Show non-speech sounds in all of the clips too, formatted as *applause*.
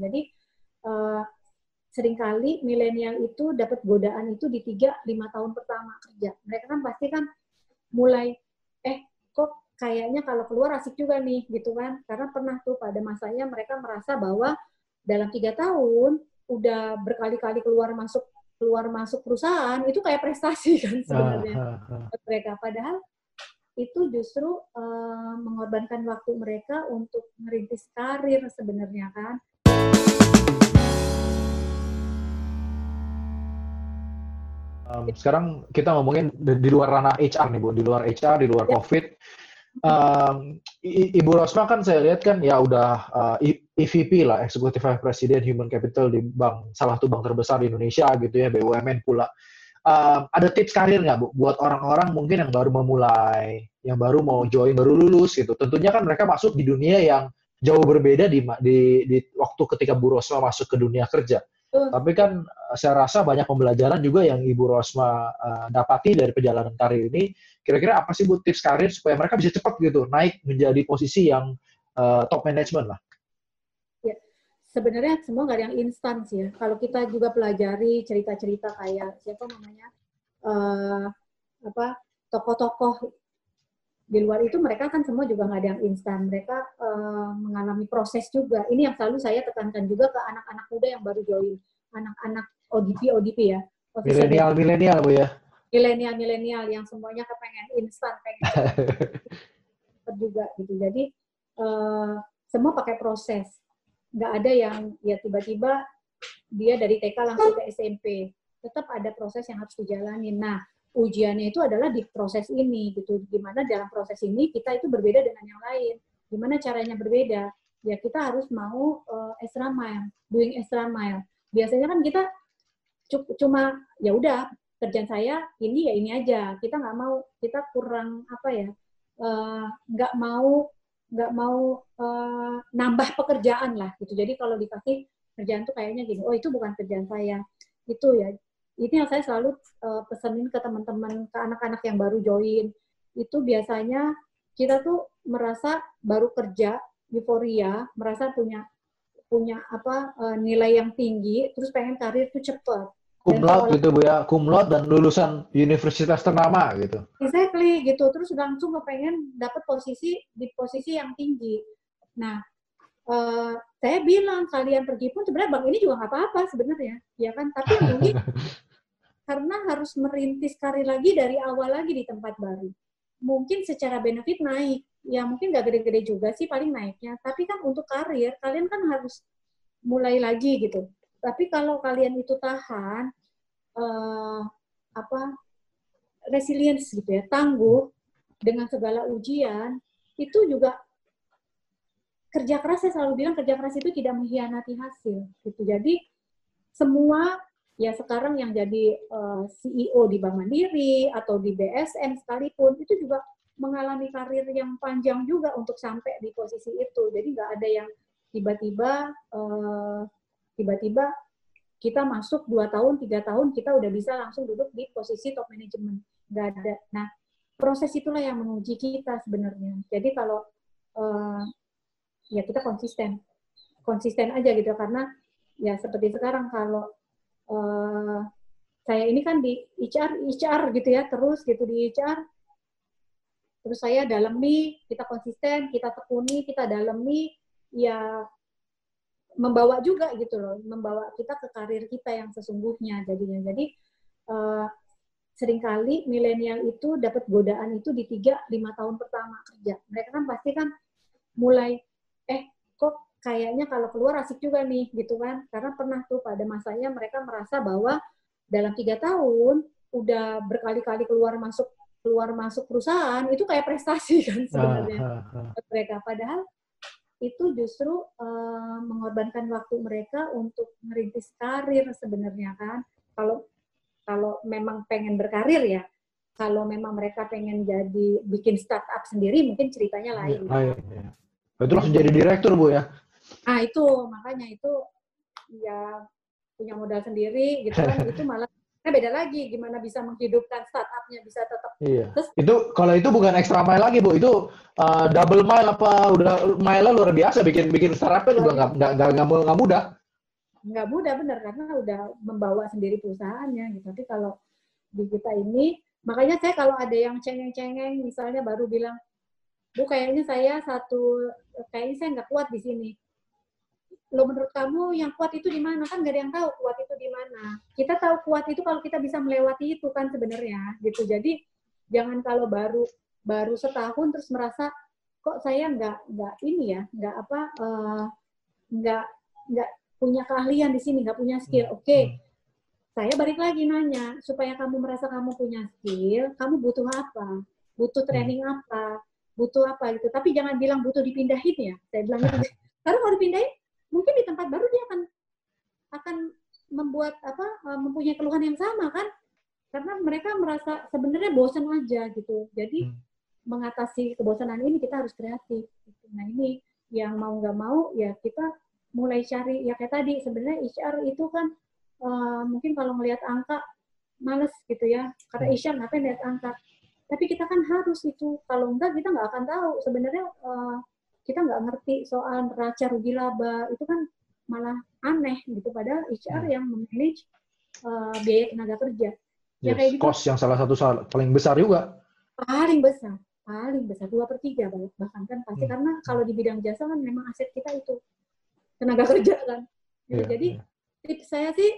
Jadi uh, sering kali milenial itu dapat godaan itu di tiga lima tahun pertama kerja. Mereka kan pasti kan mulai eh kok kayaknya kalau keluar asik juga nih gitu kan karena pernah tuh pada masanya mereka merasa bahwa dalam tiga tahun udah berkali-kali keluar masuk keluar masuk perusahaan itu kayak prestasi kan sebenarnya uh, uh, uh. mereka padahal itu justru uh, mengorbankan waktu mereka untuk merintis karir sebenarnya kan um, sekarang kita ngomongin di, di luar ranah HR nih bu di luar HR di luar ya. COVID um, Ibu Rosma kan saya lihat kan ya udah uh, EVP lah, Executive Vice President Human Capital di bank salah satu bank terbesar di Indonesia gitu ya, BUMN pula. Um, ada tips karir nggak bu buat orang-orang mungkin yang baru memulai, yang baru mau join, baru lulus gitu. Tentunya kan mereka masuk di dunia yang jauh berbeda di, di, di waktu ketika Bu Rosma masuk ke dunia kerja. Uh. Tapi kan saya rasa banyak pembelajaran juga yang Ibu Rosma uh, dapati dari perjalanan karir ini Kira-kira apa sih bu tips karir supaya mereka bisa cepat gitu naik menjadi posisi yang uh, top management lah? Ya, sebenarnya semua nggak ada yang instan sih ya. Kalau kita juga pelajari cerita-cerita kayak siapa namanya uh, apa tokoh-tokoh di luar itu mereka kan semua juga nggak ada yang instan. Mereka uh, mengalami proses juga. Ini yang selalu saya tekankan juga ke anak-anak muda yang baru join, anak-anak ODP ODP ya. Milenial milenial bu ya milenial-milenial yang semuanya kepengen instan, pengen *laughs* juga gitu. Jadi uh, semua pakai proses. Nggak ada yang ya tiba-tiba dia dari TK langsung ke SMP. Tetap ada proses yang harus dijalani. Nah, ujiannya itu adalah di proses ini gitu. Gimana dalam proses ini kita itu berbeda dengan yang lain. Gimana caranya berbeda? Ya kita harus mau uh, extra mile, doing extra mile. Biasanya kan kita cuma ya udah kerjaan saya ini ya ini aja. Kita nggak mau kita kurang apa ya eh, nggak uh, mau nggak mau uh, nambah pekerjaan lah gitu. Jadi kalau dikasih kerjaan tuh kayaknya gini oh itu bukan kerjaan saya. Itu ya ini yang saya selalu uh, pesenin ke teman-teman ke anak-anak yang baru join. Itu biasanya kita tuh merasa baru kerja euforia merasa punya punya apa uh, nilai yang tinggi terus pengen karir tuh cepet kumlot gitu bu ya. Kumlot dan lulusan universitas ternama gitu. Exactly gitu. Terus langsung kepengen dapat posisi di posisi yang tinggi. Nah uh, saya bilang kalian pergi pun sebenarnya bang ini juga nggak apa-apa sebenarnya. Ya kan? Tapi mungkin *laughs* karena harus merintis karir lagi dari awal lagi di tempat baru. Mungkin secara benefit naik. Ya mungkin nggak gede-gede juga sih paling naiknya. Tapi kan untuk karir kalian kan harus mulai lagi gitu tapi kalau kalian itu tahan uh, apa resilience gitu ya, tangguh dengan segala ujian, itu juga kerja keras saya selalu bilang kerja keras itu tidak mengkhianati hasil gitu. Jadi semua ya sekarang yang jadi uh, eh, CEO di Bank Mandiri atau di BSN sekalipun itu juga mengalami karir yang panjang juga untuk sampai di posisi itu. Jadi nggak ada yang tiba-tiba uh, tiba-tiba kita masuk dua tahun, tiga tahun, kita udah bisa langsung duduk di posisi top management. Nggak ada. Nah, proses itulah yang menguji kita sebenarnya. Jadi kalau uh, ya kita konsisten, konsisten aja gitu karena ya seperti sekarang kalau uh, saya ini kan di HR, HR gitu ya terus gitu di HR. Terus saya dalami, kita konsisten, kita tekuni, kita dalami, ya membawa juga gitu loh, membawa kita ke karir kita yang sesungguhnya jadinya. Jadi uh, sering kali milenial itu dapat godaan itu di tiga lima tahun pertama kerja. Mereka kan pasti kan mulai eh kok kayaknya kalau keluar asik juga nih gitu kan. Karena pernah tuh pada masanya mereka merasa bahwa dalam tiga tahun udah berkali-kali keluar masuk keluar masuk perusahaan itu kayak prestasi kan sebenarnya uh, uh, uh. mereka. Padahal itu justru uh, mengorbankan waktu mereka untuk merintis karir sebenarnya kan. Kalau kalau memang pengen berkarir ya, kalau memang mereka pengen jadi bikin startup sendiri mungkin ceritanya lain. Ya, ya. Itu langsung jadi direktur bu ya? Ah itu makanya itu ya punya modal sendiri gitu kan *laughs* itu malah Nah beda lagi gimana bisa menghidupkan startupnya bisa tetap. Iya. Terus, itu kalau itu bukan extra mile lagi bu, itu uh, double mile apa udah mile luar biasa bikin bikin startupnya juga nggak nggak nggak mudah. Nggak mudah bener karena udah membawa sendiri perusahaannya gitu. Tapi kalau di kita ini makanya saya kalau ada yang cengeng-cengeng misalnya baru bilang bu kayaknya saya satu kayaknya saya nggak kuat di sini lo menurut kamu yang kuat itu di mana? Kan gak ada yang tahu kuat itu di mana. Kita tahu kuat itu kalau kita bisa melewati itu kan sebenarnya gitu. Jadi jangan kalau baru baru setahun terus merasa kok saya nggak nggak ini ya nggak apa uh, nggak nggak punya keahlian di sini nggak punya skill. Hmm. oke okay. saya balik lagi nanya supaya kamu merasa kamu punya skill kamu butuh apa? Butuh hmm. training apa? Butuh apa gitu? Tapi jangan bilang butuh dipindahin ya saya bilang gitu. *laughs* Karena kalau dipindahin mungkin di tempat baru dia akan akan membuat apa eh, mempunyai keluhan yang sama kan karena mereka merasa sebenarnya bosan aja gitu jadi hmm. mengatasi kebosanan ini kita harus kreatif gitu. nah ini yang mau nggak mau ya kita mulai cari ya kayak tadi sebenarnya HR itu kan uh, mungkin kalau melihat angka males gitu ya karena hmm. HR ngapain lihat angka tapi kita kan harus itu kalau enggak kita nggak akan tahu sebenarnya uh, kita nggak ngerti soal neraca rugi laba itu kan malah aneh gitu padahal HR hmm. yang memanage uh, biaya tenaga kerja. Ya, yes, ya kayak gitu. Cost yang salah satu salah, paling besar juga. Paling besar, paling besar dua per tiga bahkan kan pasti hmm. karena kalau di bidang jasa kan memang aset kita itu tenaga kerja kan. Yeah, Jadi yeah. tips saya sih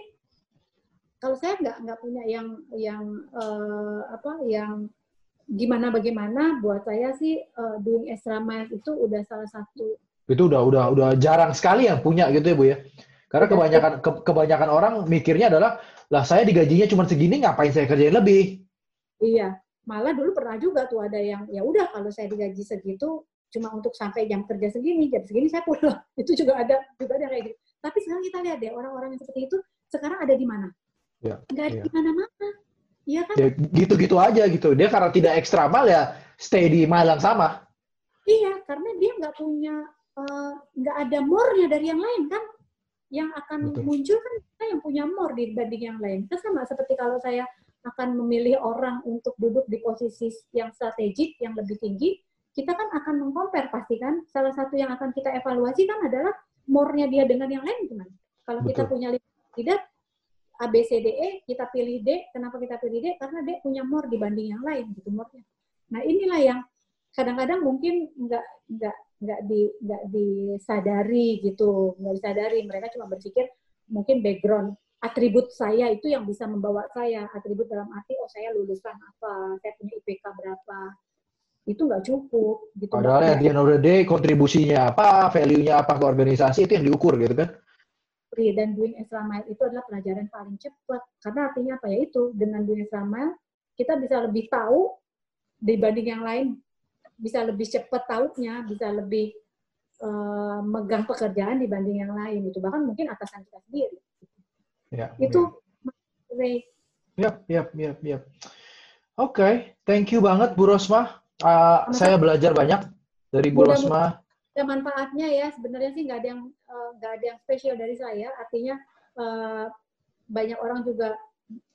kalau saya nggak nggak punya yang yang uh, apa yang gimana bagaimana buat saya sih uh, doing extra mile itu udah salah satu. Itu udah udah udah jarang sekali yang punya gitu ya bu ya. Karena kebanyakan ke, kebanyakan orang mikirnya adalah lah saya digajinya cuma segini ngapain saya kerjain lebih? Iya. Malah dulu pernah juga tuh ada yang ya udah kalau saya digaji segitu cuma untuk sampai jam kerja segini jam segini saya pulang. *laughs* Itu juga ada juga ada kayak gitu. Tapi sekarang kita lihat deh orang-orang yang seperti itu sekarang ada di mana? Ya, nggak ada ya. di mana-mana Iya kan? Ya, gitu-gitu aja gitu. Dia karena tidak ekstra mal ya stay di mal yang sama. Iya, karena dia nggak punya eh, nggak uh, ada more-nya dari yang lain kan. Yang akan Betul. muncul kan kita yang punya more dibanding yang lain. Itu sama seperti kalau saya akan memilih orang untuk duduk di posisi yang strategik, yang lebih tinggi, kita kan akan mengcompare pasti kan. Salah satu yang akan kita evaluasi kan adalah more-nya dia dengan yang lain gimana. Kalau kita punya leader, A, B, C, D, E, kita pilih D. Kenapa kita pilih D? Karena D punya more dibanding yang lain, gitu more-nya. Nah inilah yang kadang-kadang mungkin nggak nggak nggak di nggak disadari gitu, nggak disadari. Mereka cuma berpikir mungkin background atribut saya itu yang bisa membawa saya atribut dalam arti oh saya lulusan apa, saya punya IPK berapa, itu nggak cukup gitu. Padahal ya end of the day kontribusinya apa, value-nya apa ke organisasi itu yang diukur gitu kan? Free dan doing extra mile itu adalah pelajaran paling cepat. Karena artinya apa ya itu, dengan doing extra mile, kita bisa lebih tahu dibanding yang lain, bisa lebih cepat tahunya, bisa lebih uh, megang pekerjaan dibanding yang lain. Itu bahkan mungkin atasan kita sendiri. Ya, itu ya. Yap, yap, yap, yap. Oke, okay. thank you banget Bu Rosma. Uh, saya belajar banyak dari Bu Rosma ya manfaatnya ya. Sebenarnya sih nggak ada yang eh, nggak uh, ada yang spesial dari saya. Artinya uh, banyak orang juga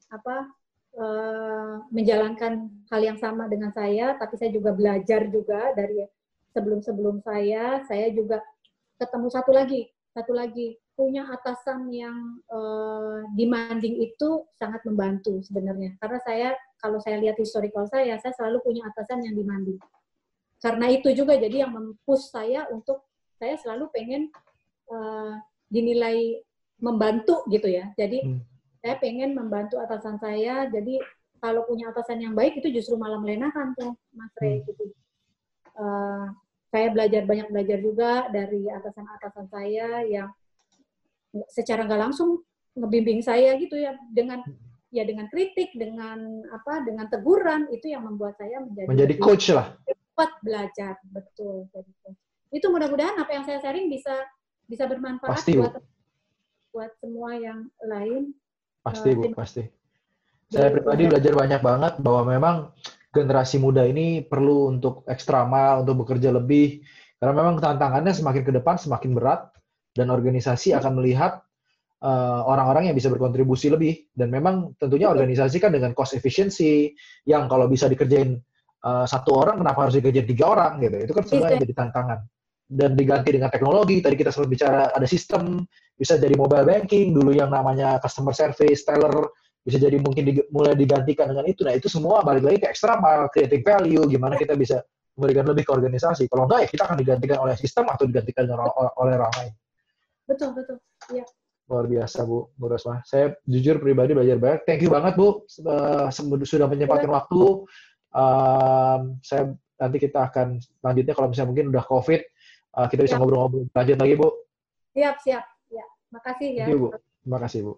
apa uh, menjalankan hal yang sama dengan saya. Tapi saya juga belajar juga dari sebelum sebelum saya. Saya juga ketemu satu lagi satu lagi. Punya atasan yang uh, demanding itu sangat membantu sebenarnya. Karena saya kalau saya lihat historical saya saya selalu punya atasan yang demanding karena itu juga jadi yang mempush saya untuk saya selalu pengen uh, dinilai membantu gitu ya. Jadi hmm. saya pengen membantu atasan saya. Jadi kalau punya atasan yang baik itu justru malah melenakan tuh, Mas Rey hmm. gitu. Uh, saya belajar banyak belajar juga dari atasan-atasan saya yang secara nggak langsung ngebimbing saya gitu ya dengan ya dengan kritik, dengan apa, dengan teguran itu yang membuat saya menjadi menjadi coach lah cepat belajar betul gitu. itu mudah-mudahan apa yang saya sharing bisa bisa bermanfaat pasti, buat buat semua yang lain. Pasti bu uh, pasti. saya pribadi belajar banyak banget bahwa memang generasi muda ini perlu untuk ekstra mal untuk bekerja lebih. Karena memang tantangannya semakin ke depan semakin berat dan organisasi akan melihat uh, orang-orang yang bisa berkontribusi lebih. Dan memang tentunya organisasi kan dengan cost efficiency yang kalau bisa dikerjain uh, satu orang kenapa harus dikerjain tiga orang gitu. Itu kan sebenarnya jadi tantangan. Dan diganti dengan teknologi tadi kita sempat bicara ada sistem bisa jadi mobile banking dulu yang namanya customer service teller bisa jadi mungkin di, mulai digantikan dengan itu. Nah itu semua balik lagi ke eksternal creating value gimana kita bisa memberikan lebih ke organisasi. Kalau enggak ya kita akan digantikan oleh sistem atau digantikan oleh, oleh orang lain. Betul betul. Iya. Luar biasa Bu, Bu Rosma. Saya jujur pribadi belajar banyak. Thank you banget Bu, uh, sudah menyempatkan waktu. Um, saya nanti kita akan lanjutnya kalau misalnya mungkin udah COVID, uh, kita bisa ngobrol-ngobrol lanjut lagi Bu. Siap, siap. Ya, makasih ya. Thank you, Bu. Terima kasih Bu.